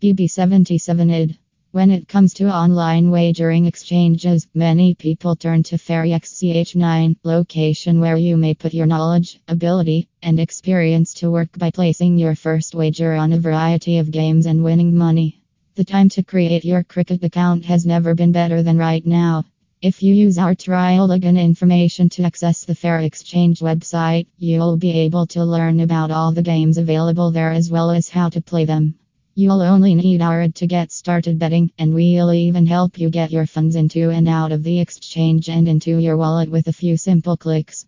PB77id. When it comes to online wagering exchanges, many people turn to FairXCH9, location where you may put your knowledge, ability, and experience to work by placing your first wager on a variety of games and winning money. The time to create your cricket account has never been better than right now. If you use our trial login information to access the Fair Exchange website, you'll be able to learn about all the games available there as well as how to play them. You'll only need our ad to get started betting, and we'll even help you get your funds into and out of the exchange and into your wallet with a few simple clicks.